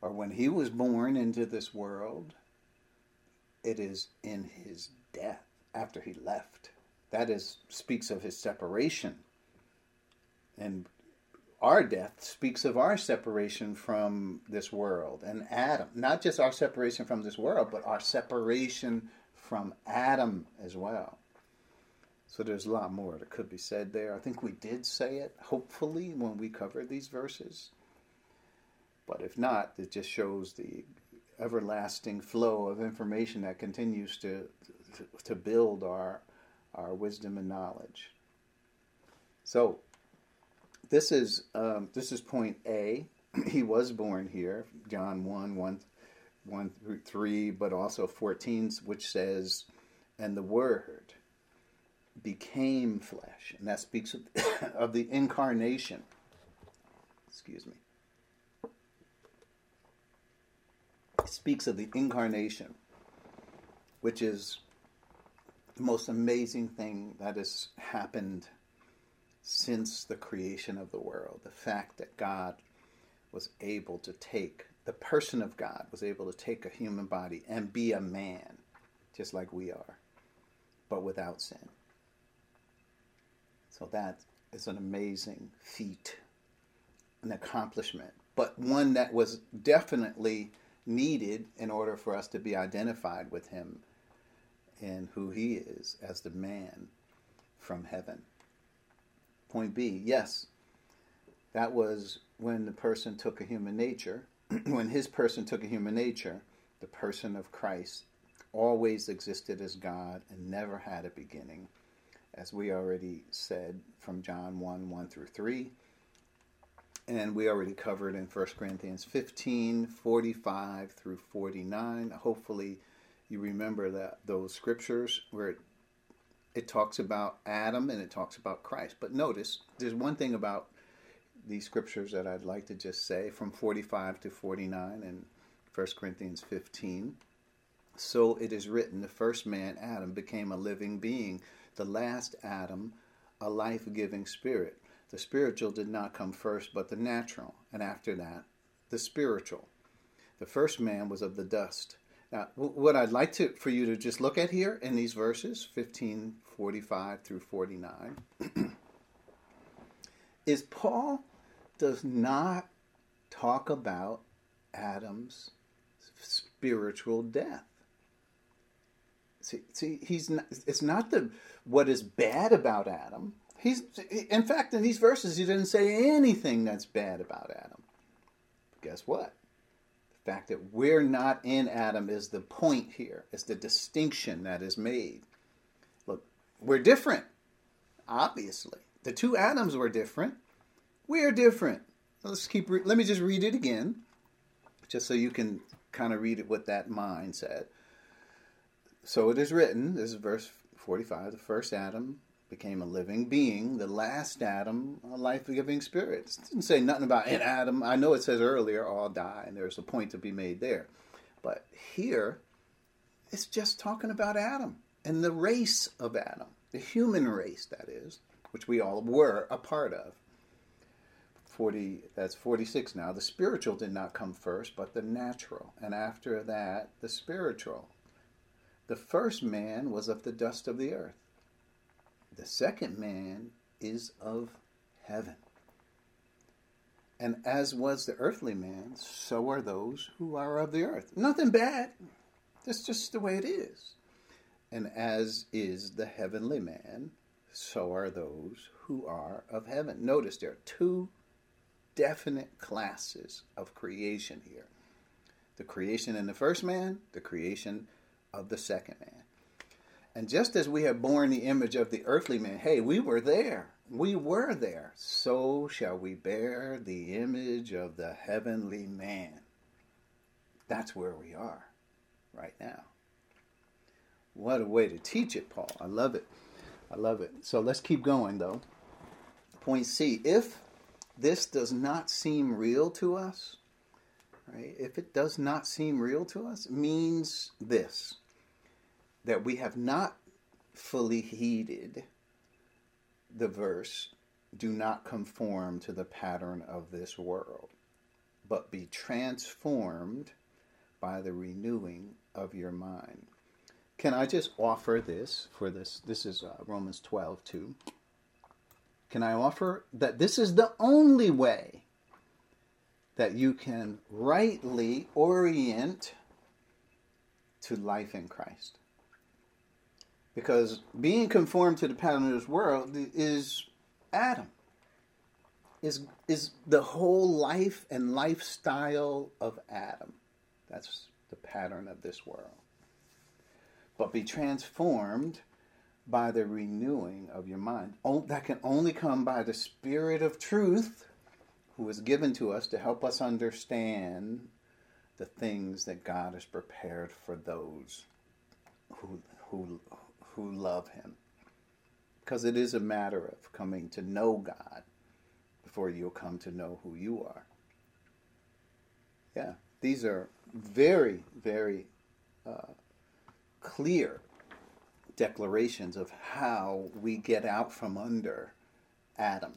or when He was born into this world. It is in His death after He left. That is speaks of His separation and our death speaks of our separation from this world and Adam. Not just our separation from this world, but our separation from Adam as well. So there's a lot more that could be said there. I think we did say it, hopefully, when we covered these verses. But if not, it just shows the everlasting flow of information that continues to, to, to build our, our wisdom and knowledge. So, this is um, this is point A. he was born here, John 1, 1, 1 through 3, but also 14, which says, and the Word became flesh. And that speaks of, of the incarnation. Excuse me. It speaks of the incarnation, which is the most amazing thing that has happened since the creation of the world. The fact that God was able to take, the person of God was able to take a human body and be a man, just like we are, but without sin. So that is an amazing feat, an accomplishment, but one that was definitely needed in order for us to be identified with him and who he is as the man from heaven. Point B, yes, that was when the person took a human nature. when his person took a human nature, the person of Christ always existed as God and never had a beginning, as we already said from John 1 1 through 3. And we already covered in 1 Corinthians 15 45 through 49. Hopefully, you remember that those scriptures where it it talks about Adam and it talks about Christ. But notice, there's one thing about these scriptures that I'd like to just say from 45 to 49 in 1 Corinthians 15. So it is written, the first man, Adam, became a living being, the last Adam, a life giving spirit. The spiritual did not come first, but the natural, and after that, the spiritual. The first man was of the dust now, what I'd like to for you to just look at here in these verses, 15, 45 through 49, is Paul does not talk about Adam's spiritual death. See, see, he's not, it's not the what is bad about Adam. He's in fact in these verses he didn't say anything that's bad about Adam. guess what? The fact that we're not in Adam is the point here. It's the distinction that is made. Look, we're different, obviously. The two Adams were different. We're different. Let's keep. Re- Let me just read it again, just so you can kind of read it with that mind said. So it is written. This is verse forty-five. The first Adam became a living being, the last Adam, a life giving spirit. It didn't say nothing about in Adam. I know it says earlier, all die, and there's a point to be made there. But here, it's just talking about Adam and the race of Adam, the human race, that is, which we all were a part of. 40 that's 46 now the spiritual did not come first but the natural and after that the spiritual the first man was of the dust of the earth the second man is of heaven. And as was the earthly man, so are those who are of the earth. Nothing bad. That's just the way it is. And as is the heavenly man, so are those who are of heaven. Notice there are two definite classes of creation here the creation in the first man, the creation of the second man. And just as we have borne the image of the earthly man, hey, we were there. We were there. So shall we bear the image of the heavenly man. That's where we are right now. What a way to teach it, Paul. I love it. I love it. So let's keep going, though. Point C if this does not seem real to us, right? If it does not seem real to us, means this that we have not fully heeded the verse do not conform to the pattern of this world, but be transformed by the renewing of your mind. Can I just offer this for this? This is uh, Romans 12, 2. Can I offer that this is the only way that you can rightly orient to life in Christ? Because being conformed to the pattern of this world is Adam. Is is the whole life and lifestyle of Adam. That's the pattern of this world. But be transformed by the renewing of your mind. That can only come by the Spirit of truth who is given to us to help us understand the things that God has prepared for those who, who, who love Him. Because it is a matter of coming to know God before you'll come to know who you are. Yeah, these are very, very uh, clear declarations of how we get out from under Adam.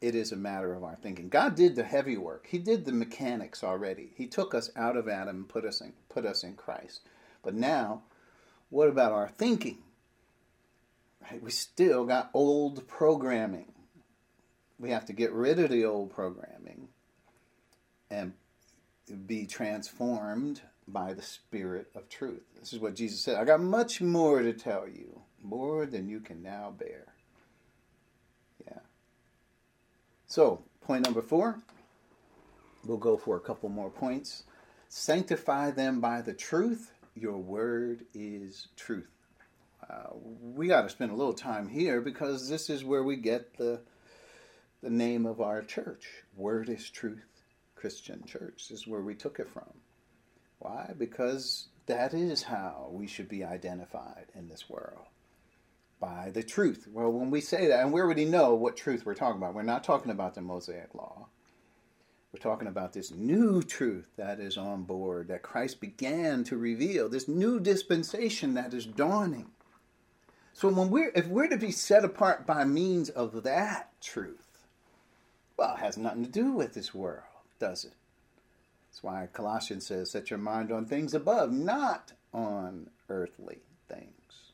It is a matter of our thinking. God did the heavy work. He did the mechanics already. He took us out of Adam and put us in, put us in Christ. But now, what about our thinking? Right? We still got old programming. We have to get rid of the old programming and be transformed by the Spirit of truth. This is what Jesus said. I got much more to tell you, more than you can now bear. Yeah. So, point number four, we'll go for a couple more points. Sanctify them by the truth. Your word is truth. Uh, we got to spend a little time here because this is where we get the the name of our church. Word is truth Christian Church. Is where we took it from. Why? Because that is how we should be identified in this world by the truth. Well, when we say that, and we already know what truth we're talking about, we're not talking about the Mosaic Law. We're talking about this new truth that is on board, that Christ began to reveal, this new dispensation that is dawning. So when we're if we're to be set apart by means of that truth, well, it has nothing to do with this world, does it? That's why Colossians says, Set your mind on things above, not on earthly things.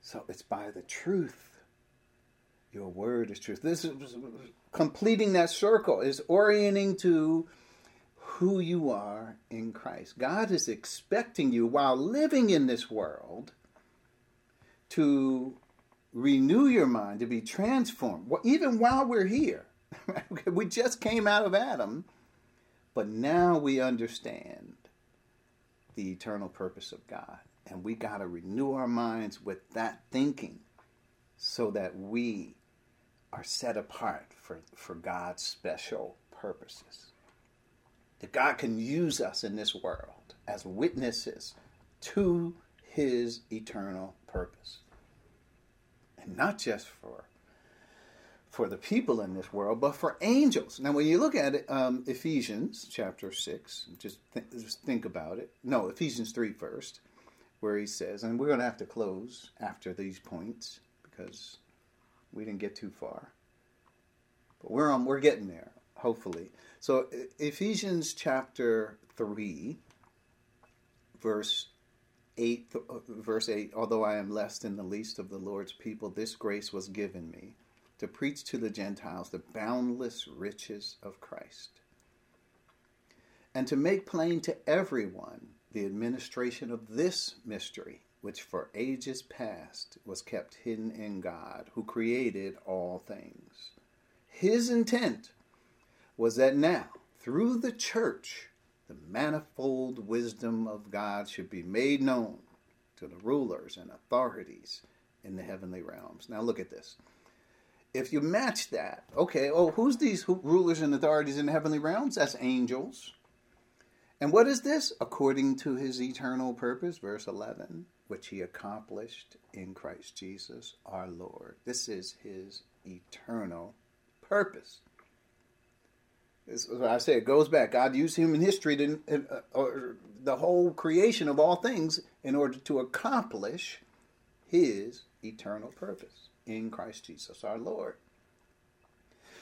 So it's by the truth. Your word is truth. This is completing that circle, is orienting to who you are in Christ. God is expecting you while living in this world to renew your mind, to be transformed, even while we're here. we just came out of Adam but now we understand the eternal purpose of God. And we got to renew our minds with that thinking so that we are set apart for, for God's special purposes. That God can use us in this world as witnesses to his eternal purpose. And not just for for the people in this world, but for angels. Now, when you look at it, um, Ephesians chapter 6, just, th- just think about it. No, Ephesians 3 first, where he says, and we're going to have to close after these points because we didn't get too far. But we're on, we're getting there, hopefully. So, Ephesians chapter 3, verse 8, uh, verse 8, although I am less than the least of the Lord's people, this grace was given me to preach to the Gentiles the boundless riches of Christ, and to make plain to everyone the administration of this mystery, which for ages past was kept hidden in God, who created all things. His intent was that now, through the church, the manifold wisdom of God should be made known to the rulers and authorities in the heavenly realms. Now, look at this. If you match that, okay, oh, who's these rulers and authorities in the heavenly realms? That's angels. And what is this? According to his eternal purpose, verse 11, which he accomplished in Christ Jesus our Lord. This is his eternal purpose. This is what I say. It goes back. God used human history to, uh, or the whole creation of all things in order to accomplish his eternal purpose in Christ Jesus our Lord.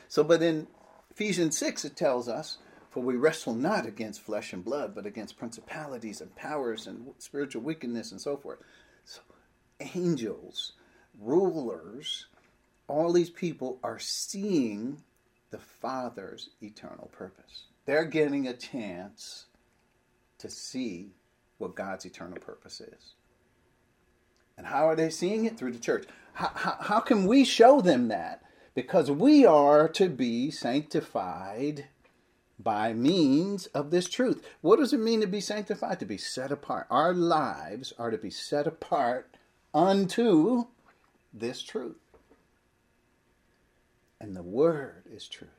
So, but in Ephesians 6, it tells us for we wrestle not against flesh and blood, but against principalities and powers and spiritual wickedness and so forth. So, angels, rulers, all these people are seeing the Father's eternal purpose. They're getting a chance to see what God's eternal purpose is. And how are they seeing it? Through the church. How, how, how can we show them that? Because we are to be sanctified by means of this truth. What does it mean to be sanctified? To be set apart. Our lives are to be set apart unto this truth. And the Word is truth.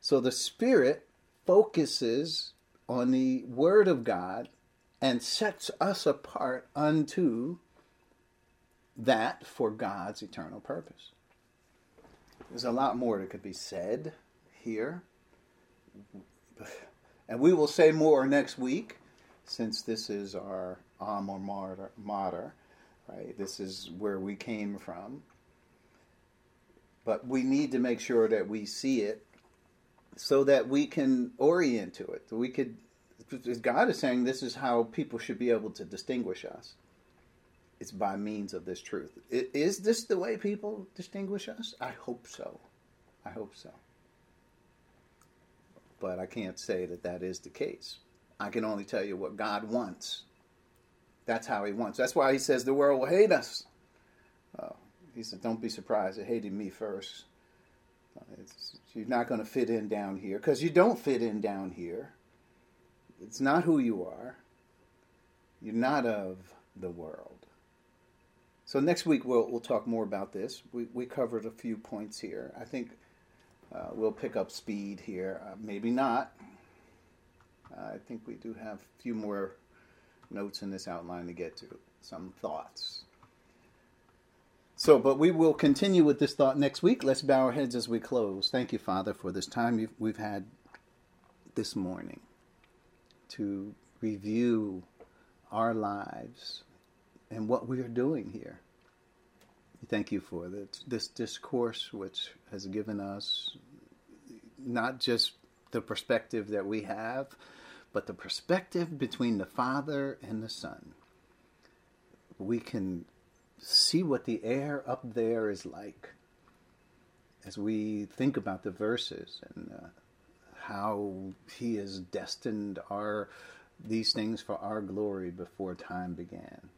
So the Spirit focuses on the Word of God and sets us apart unto that for God's eternal purpose. There's a lot more that could be said here and we will say more next week, since this is our alma mater, mater, right? This is where we came from. But we need to make sure that we see it so that we can orient to it. We could, God is saying this is how people should be able to distinguish us. It's by means of this truth. Is this the way people distinguish us? I hope so. I hope so but I can't say that that is the case. I can only tell you what God wants. That's how He wants. That's why He says the world will hate us. Uh, he said, Don't be surprised. It hated me first. Uh, you're not going to fit in down here because you don't fit in down here. It's not who you are. You're not of the world. So next week we'll, we'll talk more about this. We, we covered a few points here. I think uh, we'll pick up speed here. Uh, maybe not. Uh, I think we do have a few more notes in this outline to get to, some thoughts. So, but we will continue with this thought next week. Let's bow our heads as we close. Thank you, Father, for this time we've had this morning to review our lives and what we are doing here. Thank you for this, this discourse, which has given us not just the perspective that we have, but the perspective between the Father and the Son. We can see what the air up there is like as we think about the verses and uh, how He has destined our these things for our glory before time began.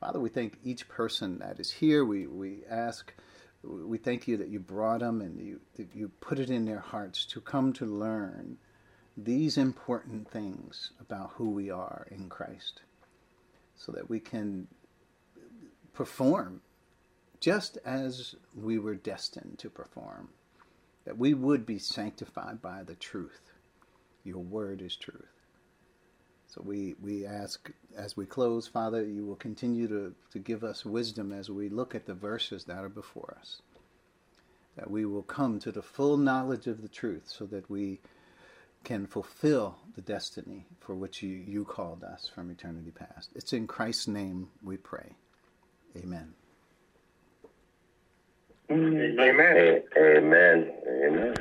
Father, we thank each person that is here. We, we ask, we thank you that you brought them and you, that you put it in their hearts to come to learn these important things about who we are in Christ so that we can perform just as we were destined to perform, that we would be sanctified by the truth. Your word is truth. So we, we ask as we close, Father, you will continue to, to give us wisdom as we look at the verses that are before us. That we will come to the full knowledge of the truth so that we can fulfill the destiny for which you, you called us from eternity past. It's in Christ's name we pray. Amen. Amen. Amen. Amen.